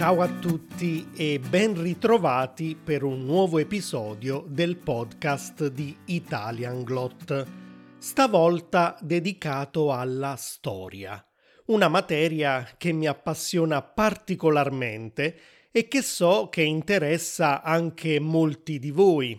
Ciao a tutti e ben ritrovati per un nuovo episodio del podcast di Italian Glot, stavolta dedicato alla storia, una materia che mi appassiona particolarmente e che so che interessa anche molti di voi.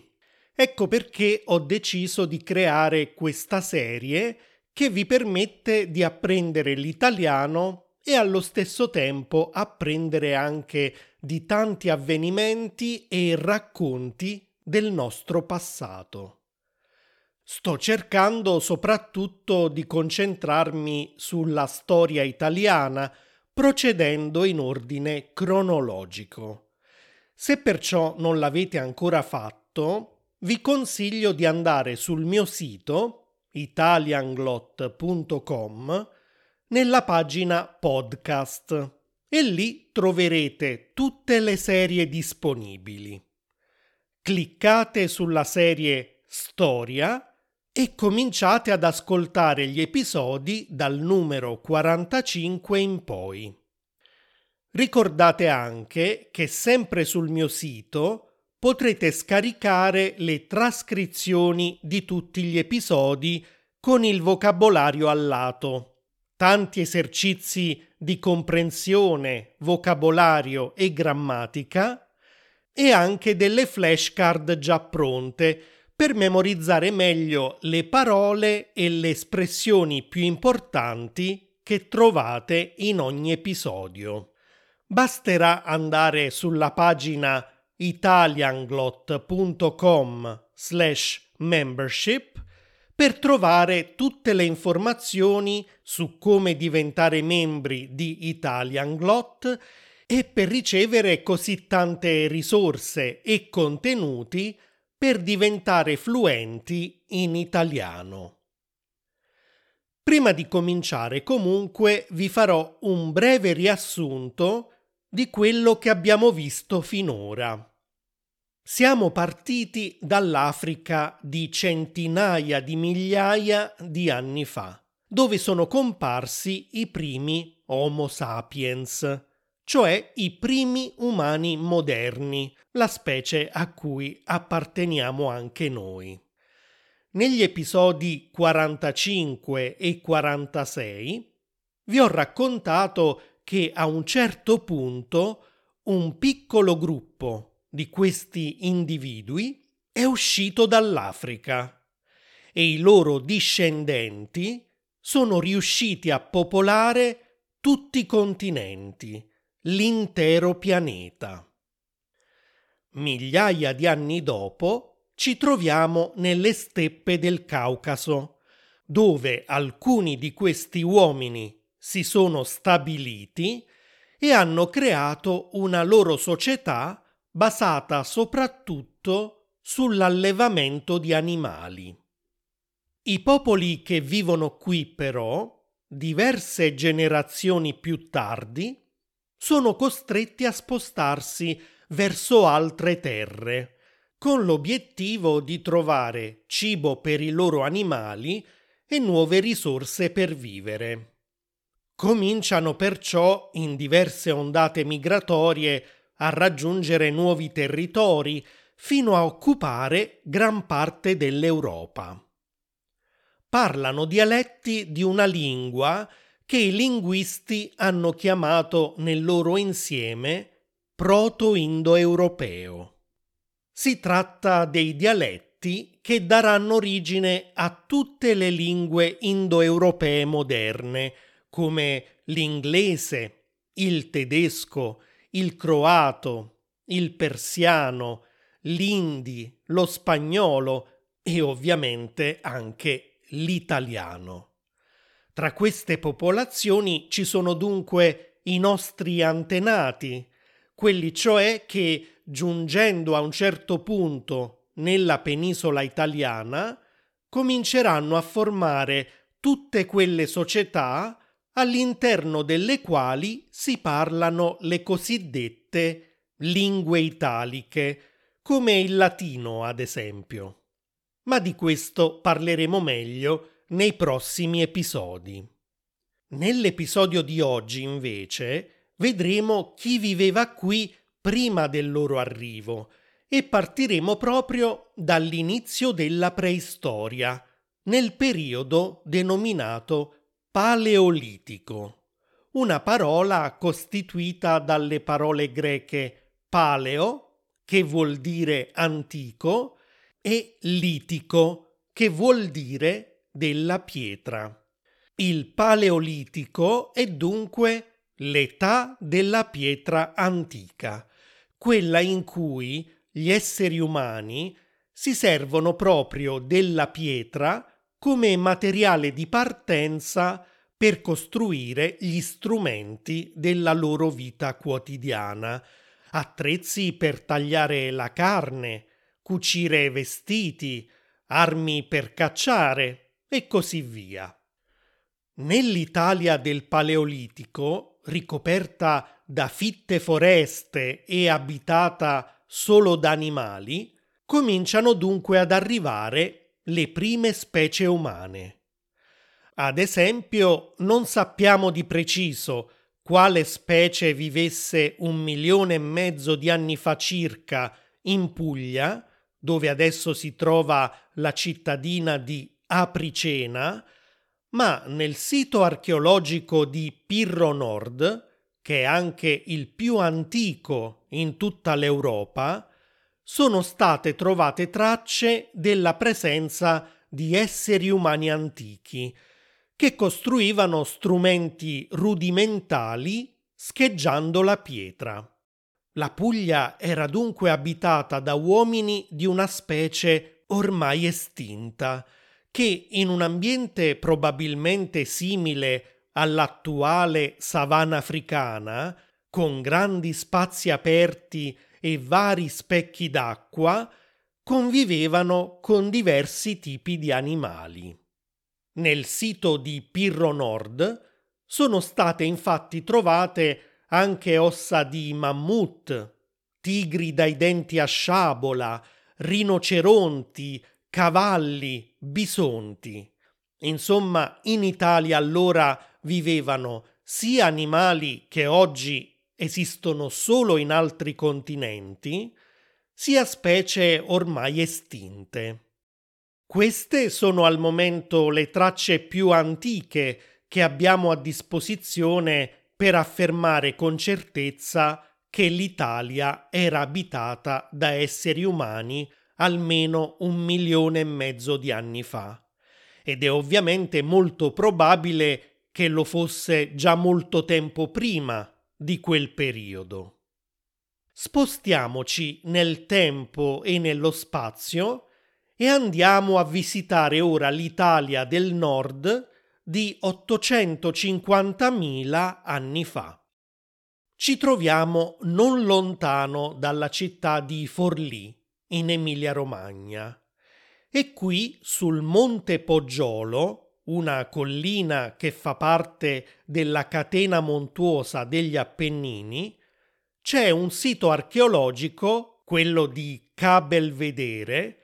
Ecco perché ho deciso di creare questa serie che vi permette di apprendere l'italiano e allo stesso tempo apprendere anche di tanti avvenimenti e racconti del nostro passato. Sto cercando soprattutto di concentrarmi sulla storia italiana, procedendo in ordine cronologico. Se perciò non l'avete ancora fatto, vi consiglio di andare sul mio sito italianglot.com nella pagina podcast e lì troverete tutte le serie disponibili. Cliccate sulla serie Storia e cominciate ad ascoltare gli episodi dal numero 45 in poi. Ricordate anche che sempre sul mio sito potrete scaricare le trascrizioni di tutti gli episodi con il vocabolario al lato tanti esercizi di comprensione, vocabolario e grammatica e anche delle flashcard già pronte per memorizzare meglio le parole e le espressioni più importanti che trovate in ogni episodio. Basterà andare sulla pagina italianglot.com slash membership per trovare tutte le informazioni su come diventare membri di Italian Glot e per ricevere così tante risorse e contenuti per diventare fluenti in italiano. Prima di cominciare comunque vi farò un breve riassunto di quello che abbiamo visto finora. Siamo partiti dall'Africa di centinaia di migliaia di anni fa, dove sono comparsi i primi Homo sapiens, cioè i primi umani moderni, la specie a cui apparteniamo anche noi. Negli episodi 45 e 46 vi ho raccontato che a un certo punto un piccolo gruppo di questi individui è uscito dall'Africa e i loro discendenti sono riusciti a popolare tutti i continenti, l'intero pianeta. Migliaia di anni dopo ci troviamo nelle steppe del Caucaso, dove alcuni di questi uomini si sono stabiliti e hanno creato una loro società basata soprattutto sull'allevamento di animali. I popoli che vivono qui però, diverse generazioni più tardi, sono costretti a spostarsi verso altre terre, con l'obiettivo di trovare cibo per i loro animali e nuove risorse per vivere. Cominciano perciò in diverse ondate migratorie a raggiungere nuovi territori fino a occupare gran parte dell'Europa. Parlano dialetti di una lingua che i linguisti hanno chiamato nel loro insieme proto-indoeuropeo. Si tratta dei dialetti che daranno origine a tutte le lingue indoeuropee moderne, come l'inglese, il tedesco, il croato, il persiano, l'indi, lo spagnolo e ovviamente anche l'italiano. Tra queste popolazioni ci sono dunque i nostri antenati, quelli cioè che, giungendo a un certo punto nella penisola italiana, cominceranno a formare tutte quelle società all'interno delle quali si parlano le cosiddette lingue italiche, come il latino ad esempio. Ma di questo parleremo meglio nei prossimi episodi. Nell'episodio di oggi, invece, vedremo chi viveva qui prima del loro arrivo e partiremo proprio dall'inizio della preistoria, nel periodo denominato Paleolitico, una parola costituita dalle parole greche paleo, che vuol dire antico, e litico, che vuol dire della pietra. Il Paleolitico è dunque l'età della pietra antica, quella in cui gli esseri umani si servono proprio della pietra come materiale di partenza per costruire gli strumenti della loro vita quotidiana, attrezzi per tagliare la carne, cucire vestiti, armi per cacciare e così via. Nell'Italia del Paleolitico, ricoperta da fitte foreste e abitata solo da animali, cominciano dunque ad arrivare le prime specie umane. Ad esempio, non sappiamo di preciso quale specie vivesse un milione e mezzo di anni fa circa in Puglia, dove adesso si trova la cittadina di Apricena, ma nel sito archeologico di Pirro Nord, che è anche il più antico in tutta l'Europa, sono state trovate tracce della presenza di esseri umani antichi che costruivano strumenti rudimentali scheggiando la pietra. La Puglia era dunque abitata da uomini di una specie ormai estinta, che in un ambiente probabilmente simile all'attuale savana africana, con grandi spazi aperti e vari specchi d'acqua, convivevano con diversi tipi di animali. Nel sito di Pirro Nord sono state infatti trovate anche ossa di mammut, tigri dai denti a sciabola, rinoceronti, cavalli, bisonti. Insomma, in Italia allora vivevano sia animali che oggi esistono solo in altri continenti, sia specie ormai estinte. Queste sono al momento le tracce più antiche che abbiamo a disposizione per affermare con certezza che l'Italia era abitata da esseri umani almeno un milione e mezzo di anni fa. Ed è ovviamente molto probabile che lo fosse già molto tempo prima di quel periodo. Spostiamoci nel tempo e nello spazio e andiamo a visitare ora l'Italia del Nord di 850.000 anni fa. Ci troviamo non lontano dalla città di Forlì, in Emilia-Romagna. E qui sul Monte Poggiolo, una collina che fa parte della catena montuosa degli Appennini, c'è un sito archeologico, quello di Cabelvedere,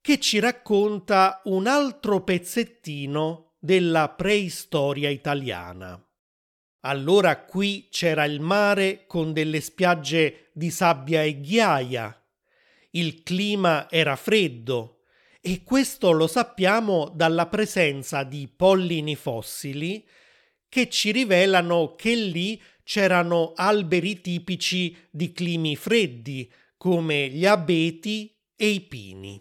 che ci racconta un altro pezzettino della preistoria italiana. Allora qui c'era il mare con delle spiagge di sabbia e ghiaia. Il clima era freddo e questo lo sappiamo dalla presenza di pollini fossili che ci rivelano che lì c'erano alberi tipici di climi freddi come gli abeti e i pini.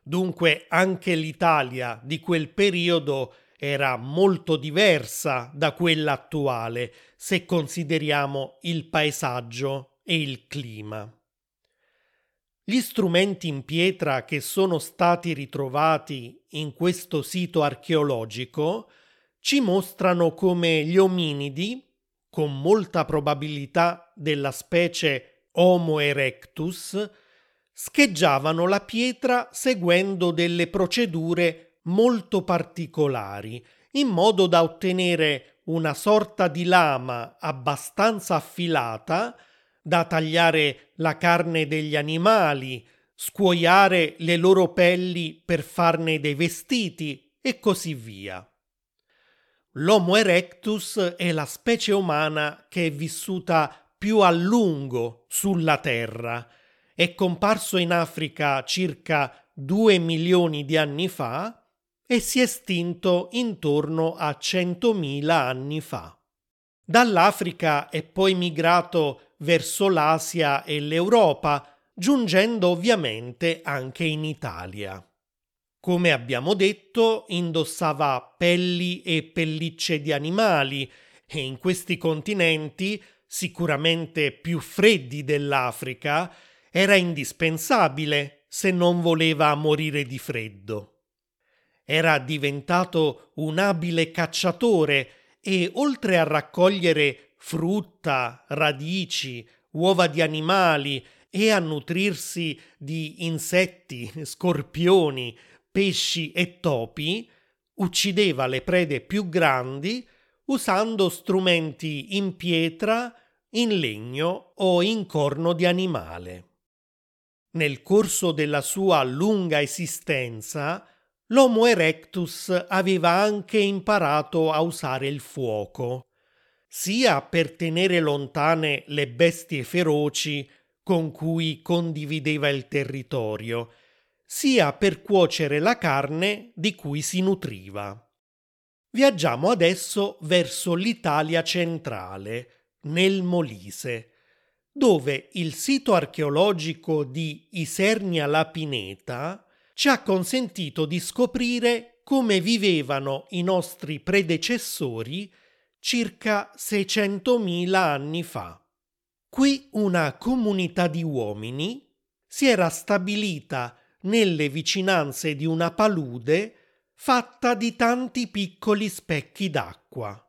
Dunque anche l'Italia di quel periodo era molto diversa da quella attuale se consideriamo il paesaggio e il clima. Gli strumenti in pietra che sono stati ritrovati in questo sito archeologico ci mostrano come gli ominidi, con molta probabilità della specie Homo erectus, scheggiavano la pietra seguendo delle procedure molto particolari, in modo da ottenere una sorta di lama abbastanza affilata da tagliare la carne degli animali, scuoiare le loro pelli per farne dei vestiti e così via. L'Homo erectus è la specie umana che è vissuta più a lungo sulla Terra. È comparso in Africa circa 2 milioni di anni fa e si è estinto intorno a 100.000 anni fa. Dall'Africa è poi migrato verso l'Asia e l'Europa, giungendo ovviamente anche in Italia. Come abbiamo detto, indossava pelli e pellicce di animali e in questi continenti, sicuramente più freddi dell'Africa, era indispensabile se non voleva morire di freddo. Era diventato un abile cacciatore e oltre a raccogliere frutta, radici, uova di animali e a nutrirsi di insetti, scorpioni, pesci e topi, uccideva le prede più grandi usando strumenti in pietra, in legno o in corno di animale. Nel corso della sua lunga esistenza, l'Homo erectus aveva anche imparato a usare il fuoco, sia per tenere lontane le bestie feroci con cui condivideva il territorio, sia per cuocere la carne di cui si nutriva. Viaggiamo adesso verso l'Italia centrale, nel Molise, dove il sito archeologico di Isernia la Pineta ci ha consentito di scoprire come vivevano i nostri predecessori circa 600.000 anni fa. Qui una comunità di uomini si era stabilita nelle vicinanze di una palude fatta di tanti piccoli specchi d'acqua.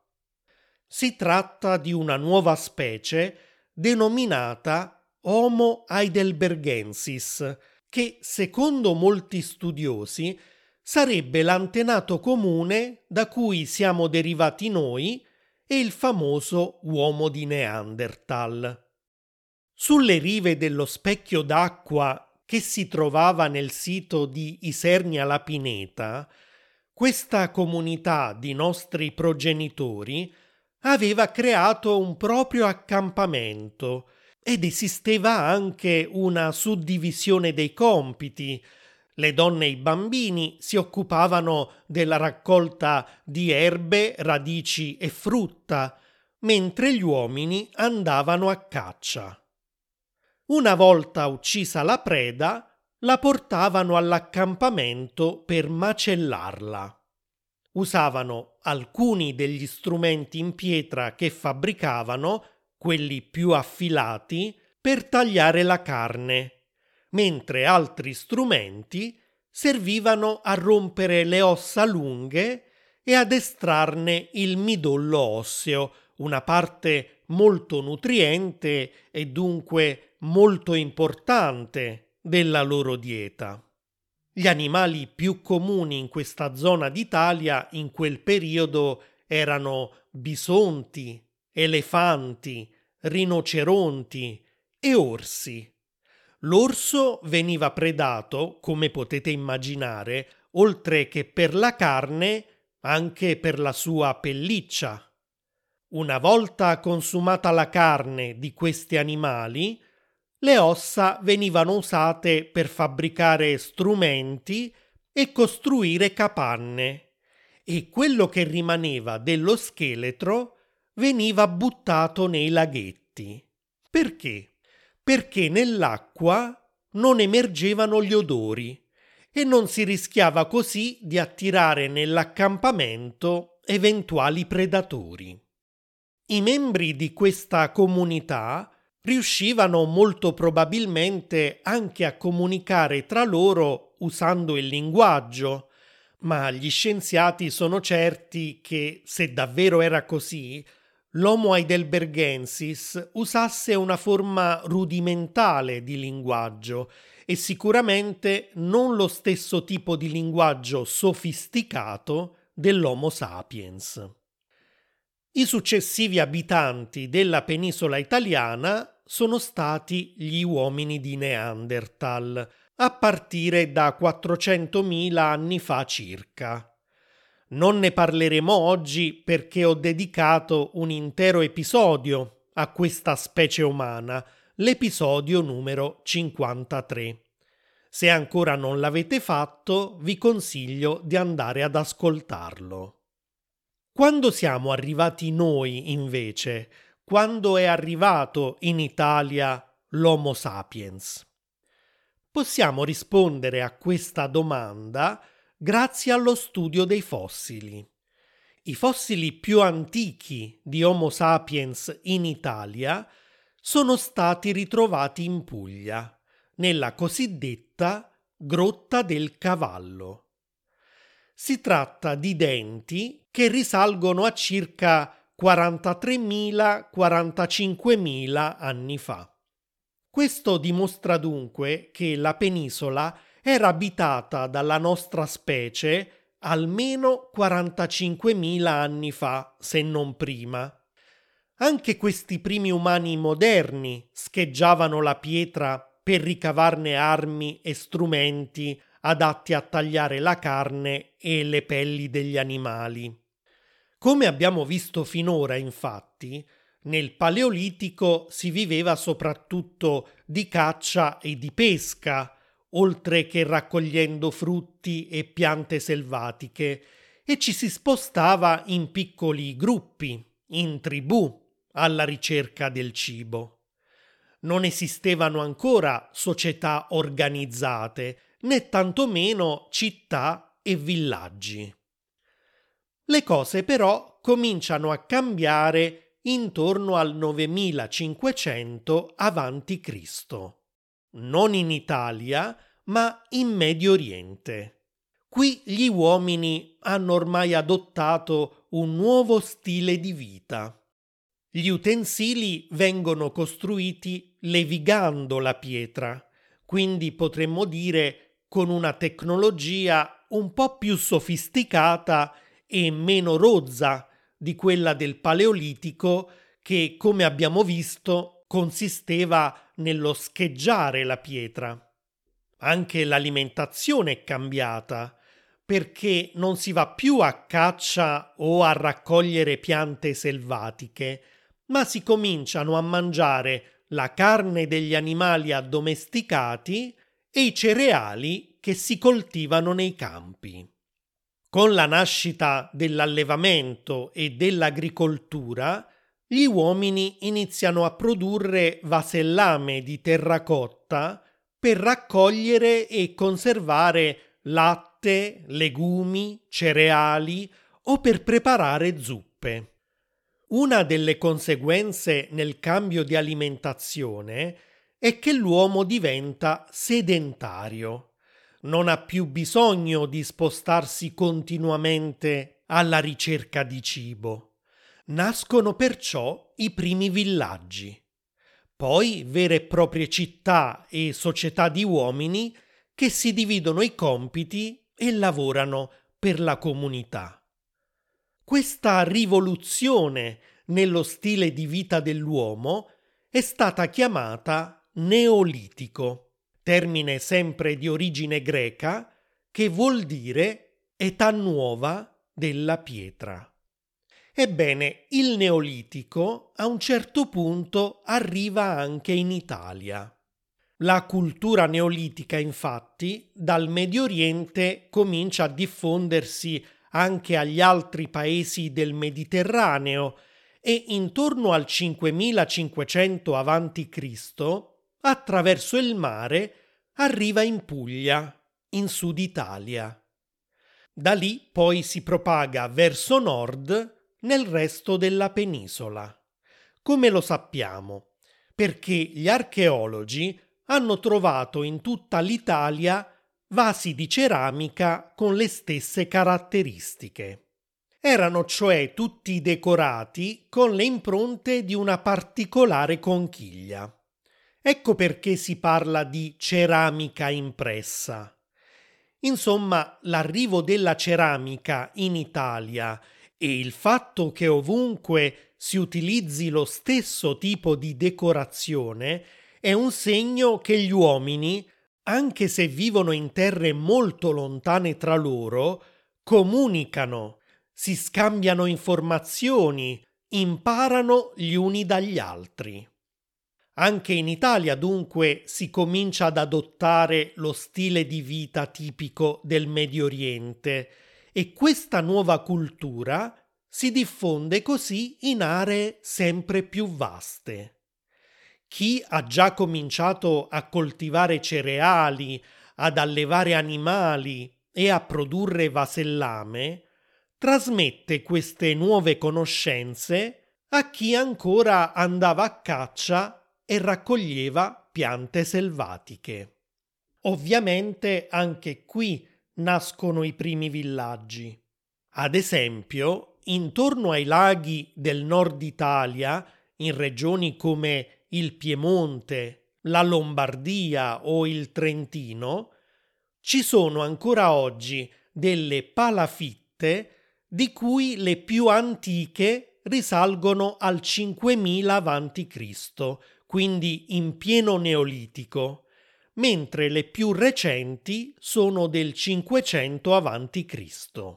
Si tratta di una nuova specie denominata Homo heidelbergensis, che, secondo molti studiosi, sarebbe l'antenato comune da cui siamo derivati noi e il famoso uomo di Neanderthal. Sulle rive dello specchio d'acqua che si trovava nel sito di Isernia la Pineta, questa comunità di nostri progenitori aveva creato un proprio accampamento ed esisteva anche una suddivisione dei compiti. Le donne e i bambini si occupavano della raccolta di erbe, radici e frutta, mentre gli uomini andavano a caccia. Una volta uccisa la preda, la portavano all'accampamento per macellarla. Usavano alcuni degli strumenti in pietra che fabbricavano quelli più affilati, per tagliare la carne, mentre altri strumenti servivano a rompere le ossa lunghe e ad estrarne il midollo osseo, una parte molto nutriente e dunque molto importante della loro dieta. Gli animali più comuni in questa zona d'Italia in quel periodo erano bisonti, elefanti, rinoceronti e orsi. L'orso veniva predato, come potete immaginare, oltre che per la carne, anche per la sua pelliccia. Una volta consumata la carne di questi animali, le ossa venivano usate per fabbricare strumenti e costruire capanne, e quello che rimaneva dello scheletro veniva buttato nei laghetti. Perché? Perché nell'acqua non emergevano gli odori e non si rischiava così di attirare nell'accampamento eventuali predatori. I membri di questa comunità riuscivano molto probabilmente anche a comunicare tra loro usando il linguaggio, ma gli scienziati sono certi che, se davvero era così, l'Homo heidelbergensis usasse una forma rudimentale di linguaggio e sicuramente non lo stesso tipo di linguaggio sofisticato dell'Homo sapiens. I successivi abitanti della penisola italiana sono stati gli uomini di Neanderthal, a partire da 400.000 anni fa circa. Non ne parleremo oggi perché ho dedicato un intero episodio a questa specie umana, l'episodio numero 53. Se ancora non l'avete fatto, vi consiglio di andare ad ascoltarlo. Quando siamo arrivati noi, invece, quando è arrivato in Italia l'Homo sapiens? Possiamo rispondere a questa domanda grazie allo studio dei fossili. I fossili più antichi di Homo sapiens in Italia sono stati ritrovati in Puglia, nella cosiddetta Grotta del Cavallo. Si tratta di denti che risalgono a circa 43.000-45.000 anni fa. Questo dimostra dunque che la penisola era abitata dalla nostra specie almeno 45.000 anni fa, se non prima. Anche questi primi umani moderni scheggiavano la pietra per ricavarne armi e strumenti adatti a tagliare la carne e le pelli degli animali. Come abbiamo visto finora, infatti, nel Paleolitico si viveva soprattutto di caccia e di pesca, oltre che raccogliendo frutti e piante selvatiche, e ci si spostava in piccoli gruppi, in tribù, alla ricerca del cibo. Non esistevano ancora società organizzate, né tantomeno città e villaggi. Le cose però cominciano a cambiare intorno al 9500 a.C. Non in Italia, ma in Medio Oriente. Qui gli uomini hanno ormai adottato un nuovo stile di vita. Gli utensili vengono costruiti levigando la pietra, quindi potremmo dire con una tecnologia un po' più sofisticata e meno rozza di quella del Paleolitico che, come abbiamo visto, consisteva nello scheggiare la pietra. Anche l'alimentazione è cambiata, perché non si va più a caccia o a raccogliere piante selvatiche, ma si cominciano a mangiare la carne degli animali addomesticati e i cereali che si coltivano nei campi. Con la nascita dell'allevamento e dell'agricoltura, gli uomini iniziano a produrre vasellame di terracotta per raccogliere e conservare latte, legumi, cereali o per preparare zuppe. Una delle conseguenze nel cambio di alimentazione è che l'uomo diventa sedentario. Non ha più bisogno di spostarsi continuamente alla ricerca di cibo. Nascono perciò i primi villaggi. Poi vere e proprie città e società di uomini che si dividono i compiti e lavorano per la comunità. Questa rivoluzione nello stile di vita dell'uomo è stata chiamata Neolitico, termine sempre di origine greca che vuol dire età nuova della pietra. Ebbene, il Neolitico a un certo punto arriva anche in Italia. La cultura neolitica, infatti, dal Medio Oriente comincia a diffondersi anche agli altri paesi del Mediterraneo e intorno al 5500 a.C., attraverso il mare, arriva in Puglia, in Sud Italia. Da lì poi si propaga verso nord nel resto della penisola. Come lo sappiamo? Perché gli archeologi hanno trovato in tutta l'Italia vasi di ceramica con le stesse caratteristiche. Erano cioè tutti decorati con le impronte di una particolare conchiglia. Ecco perché si parla di ceramica impressa. Insomma, l'arrivo della ceramica in Italia e il fatto che ovunque si utilizzi lo stesso tipo di decorazione è un segno che gli uomini anche se vivono in terre molto lontane tra loro, comunicano si scambiano informazioni, imparano gli uni dagli altri. Anche in Italia dunque si comincia ad adottare lo stile di vita tipico del Medio Oriente e questa nuova cultura si diffonde così in aree sempre più vaste. Chi ha già cominciato a coltivare cereali, ad allevare animali e a produrre vasellame, trasmette queste nuove conoscenze a chi ancora andava a caccia e raccoglieva piante selvatiche. Ovviamente anche qui nascono i primi villaggi. Ad esempio, intorno ai laghi del nord Italia, in regioni come il Piemonte, la Lombardia o il Trentino, ci sono ancora oggi delle palafitte di cui le più antiche risalgono al 5000 a.C., quindi in pieno neolitico, mentre le più recenti sono del 500 a.C.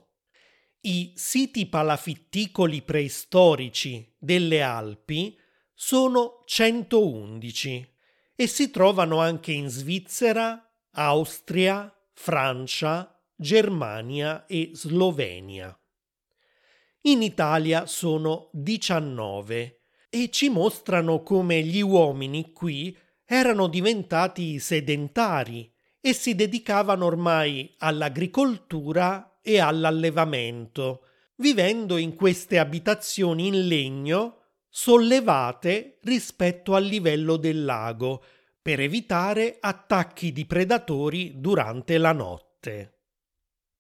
I siti palafitticoli preistorici delle Alpi sono 111 e si trovano anche in Svizzera, Austria, Francia, Germania e Slovenia. In Italia sono 19 e ci mostrano come gli uomini qui erano diventati sedentari e si dedicavano ormai all'agricoltura e all'allevamento, vivendo in queste abitazioni in legno sollevate rispetto al livello del lago per evitare attacchi di predatori durante la notte.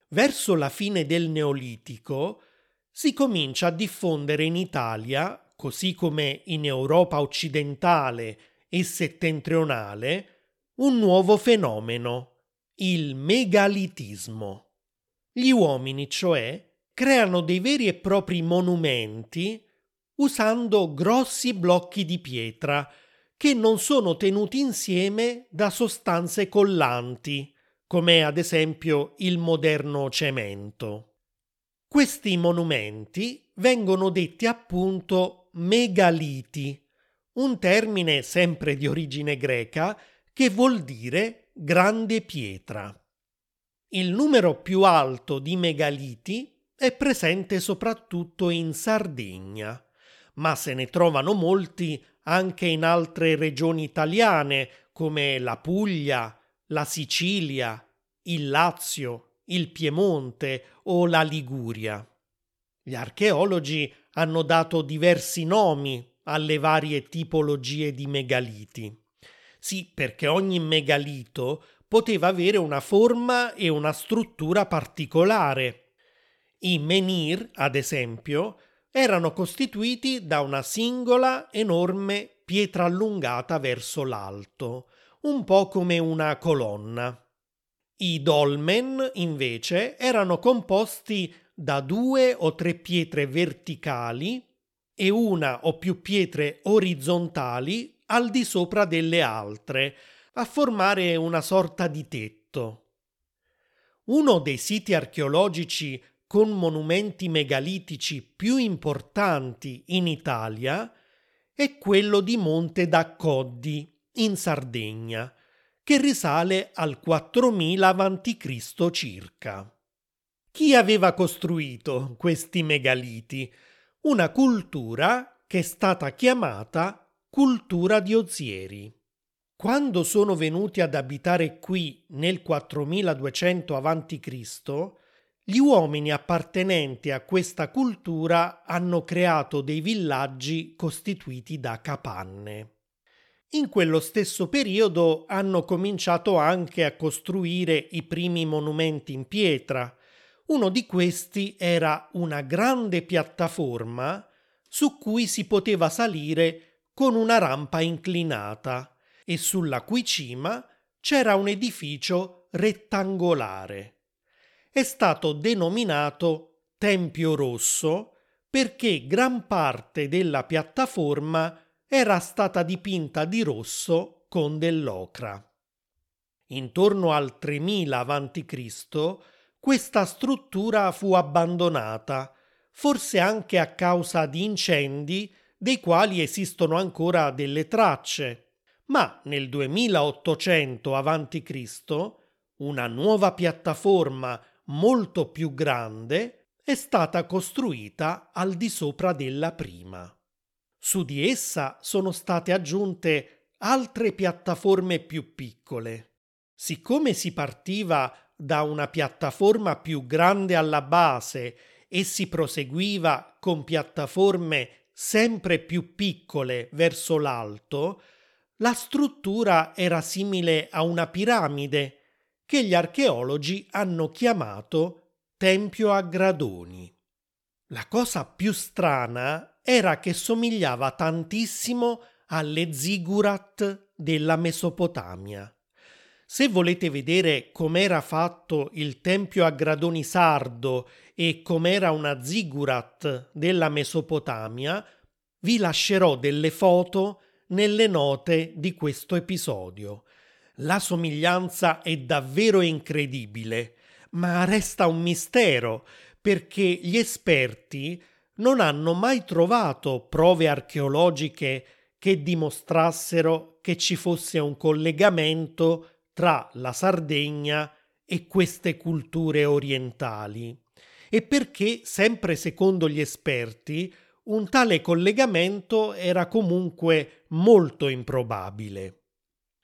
Verso la fine del Neolitico si comincia a diffondere in Italia, così come in Europa occidentale e settentrionale, un nuovo fenomeno, il megalitismo. Gli uomini, cioè, creano dei veri e propri monumenti usando grossi blocchi di pietra che non sono tenuti insieme da sostanze collanti, come ad esempio il moderno cemento. Questi monumenti vengono detti appunto megaliti, un termine sempre di origine greca che vuol dire grande pietra. Il numero più alto di megaliti è presente soprattutto in Sardegna, ma se ne trovano molti anche in altre regioni italiane come la Puglia, la Sicilia, il Lazio il Piemonte o la Liguria. Gli archeologi hanno dato diversi nomi alle varie tipologie di megaliti. Sì, perché ogni megalito poteva avere una forma e una struttura particolare. I menhir, ad esempio, erano costituiti da una singola enorme pietra allungata verso l'alto, un po' come una colonna. I dolmen, invece, erano composti da due o tre pietre verticali e una o più pietre orizzontali al di sopra delle altre, a formare una sorta di tetto. Uno dei siti archeologici con monumenti megalitici più importanti in Italia è quello di Monte d'Accoddi, in Sardegna, che risale al 4000 a.C. circa. Chi aveva costruito questi megaliti? Una cultura che è stata chiamata cultura di Ozieri. Quando sono venuti ad abitare qui nel 4200 a.C., gli uomini appartenenti a questa cultura hanno creato dei villaggi costituiti da capanne. In quello stesso periodo hanno cominciato anche a costruire i primi monumenti in pietra. Uno di questi era una grande piattaforma su cui si poteva salire con una rampa inclinata e sulla cui cima c'era un edificio rettangolare. È stato denominato Tempio Rosso perché gran parte della piattaforma era stata dipinta di rosso con dell'ocra. Intorno al 3000 a.C. questa struttura fu abbandonata forse anche a causa di incendi dei quali esistono ancora delle tracce. Ma nel 2800 a.C. una nuova piattaforma molto più grande è stata costruita al di sopra della prima. Su di essa sono state aggiunte altre piattaforme più piccole. Siccome si partiva da una piattaforma più grande alla base e si proseguiva con piattaforme sempre più piccole verso l'alto, la struttura era simile a una piramide che gli archeologi hanno chiamato Tempio a gradoni. La cosa più strana era che somigliava tantissimo alle zigurat della Mesopotamia. Se volete vedere com'era fatto il tempio a gradoni sardo e com'era una zigurat della Mesopotamia, vi lascerò delle foto nelle note di questo episodio. La somiglianza è davvero incredibile, ma resta un mistero perché gli esperti non hanno mai trovato prove archeologiche che dimostrassero che ci fosse un collegamento tra la Sardegna e queste culture orientali e perché, sempre secondo gli esperti, un tale collegamento era comunque molto improbabile.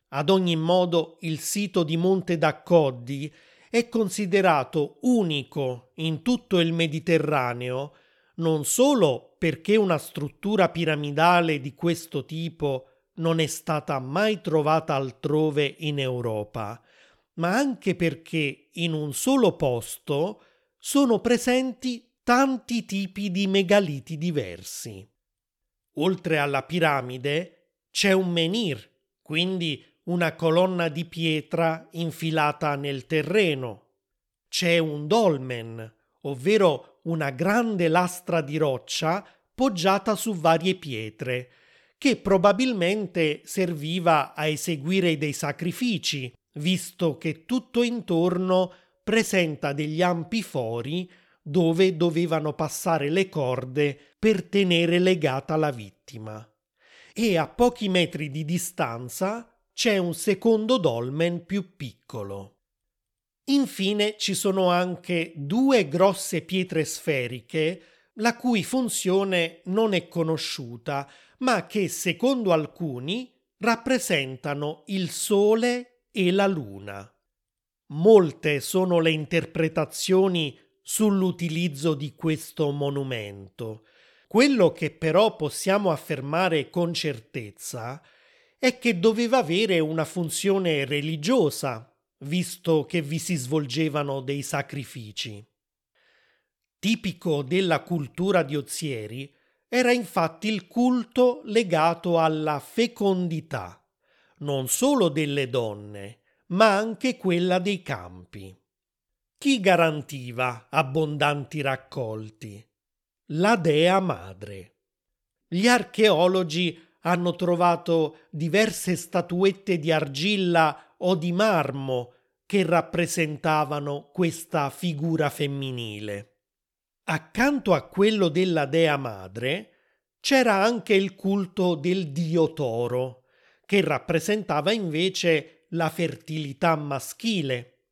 Ad ogni modo, il sito di Monte d'Accoddi è considerato unico in tutto il Mediterraneo non solo perché una struttura piramidale di questo tipo non è stata mai trovata altrove in Europa, ma anche perché in un solo posto sono presenti tanti tipi di megaliti diversi. Oltre alla piramide c'è un menhir, quindi una colonna di pietra infilata nel terreno. C'è un dolmen, ovvero una grande lastra di roccia poggiata su varie pietre, che probabilmente serviva a eseguire dei sacrifici, visto che tutto intorno presenta degli ampi fori dove dovevano passare le corde per tenere legata la vittima. E a pochi metri di distanza c'è un secondo dolmen più piccolo. Infine ci sono anche due grosse pietre sferiche la cui funzione non è conosciuta, ma che secondo alcuni rappresentano il Sole e la Luna. Molte sono le interpretazioni sull'utilizzo di questo monumento. Quello che però possiamo affermare con certezza è che doveva avere una funzione religiosa, visto che vi si svolgevano dei sacrifici. Tipico della cultura di Ozieri era infatti il culto legato alla fecondità, non solo delle donne, ma anche quella dei campi. Chi garantiva abbondanti raccolti? La dea madre. Gli archeologi hanno trovato diverse statuette di argilla o di marmo che rappresentavano questa figura femminile. Accanto a quello della dea madre c'era anche il culto del dio toro, che rappresentava invece la fertilità maschile.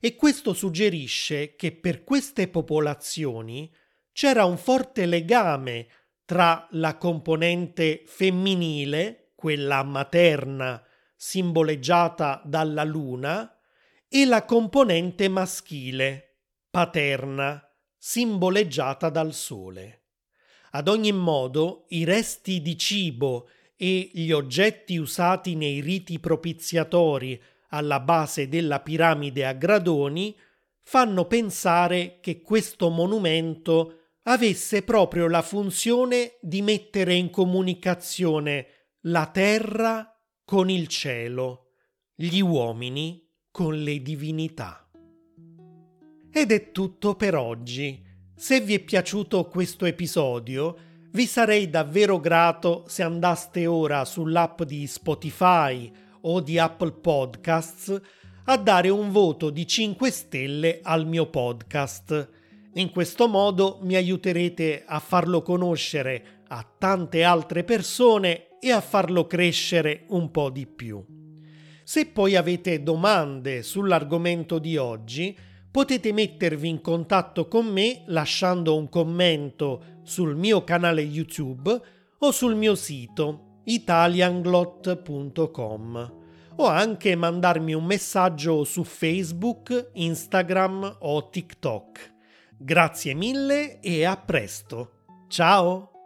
E questo suggerisce che per queste popolazioni c'era un forte legame tra la componente femminile, quella materna, simboleggiata dalla luna, e la componente maschile, paterna, simboleggiata dal sole. Ad ogni modo, i resti di cibo e gli oggetti usati nei riti propiziatori alla base della piramide a gradoni fanno pensare che questo monumento avesse proprio la funzione di mettere in comunicazione la terra con il cielo, gli uomini con le divinità. Ed è tutto per oggi. Se vi è piaciuto questo episodio, vi sarei davvero grato se andaste ora sull'app di Spotify o di Apple Podcasts a dare un voto di 5 stelle al mio podcast. In questo modo mi aiuterete a farlo conoscere a tante altre persone e a farlo crescere un po' di più. Se poi avete domande sull'argomento di oggi, potete mettervi in contatto con me lasciando un commento sul mio canale YouTube o sul mio sito italianglot.com o anche mandarmi un messaggio su Facebook, Instagram o TikTok. Grazie mille e a presto. Ciao!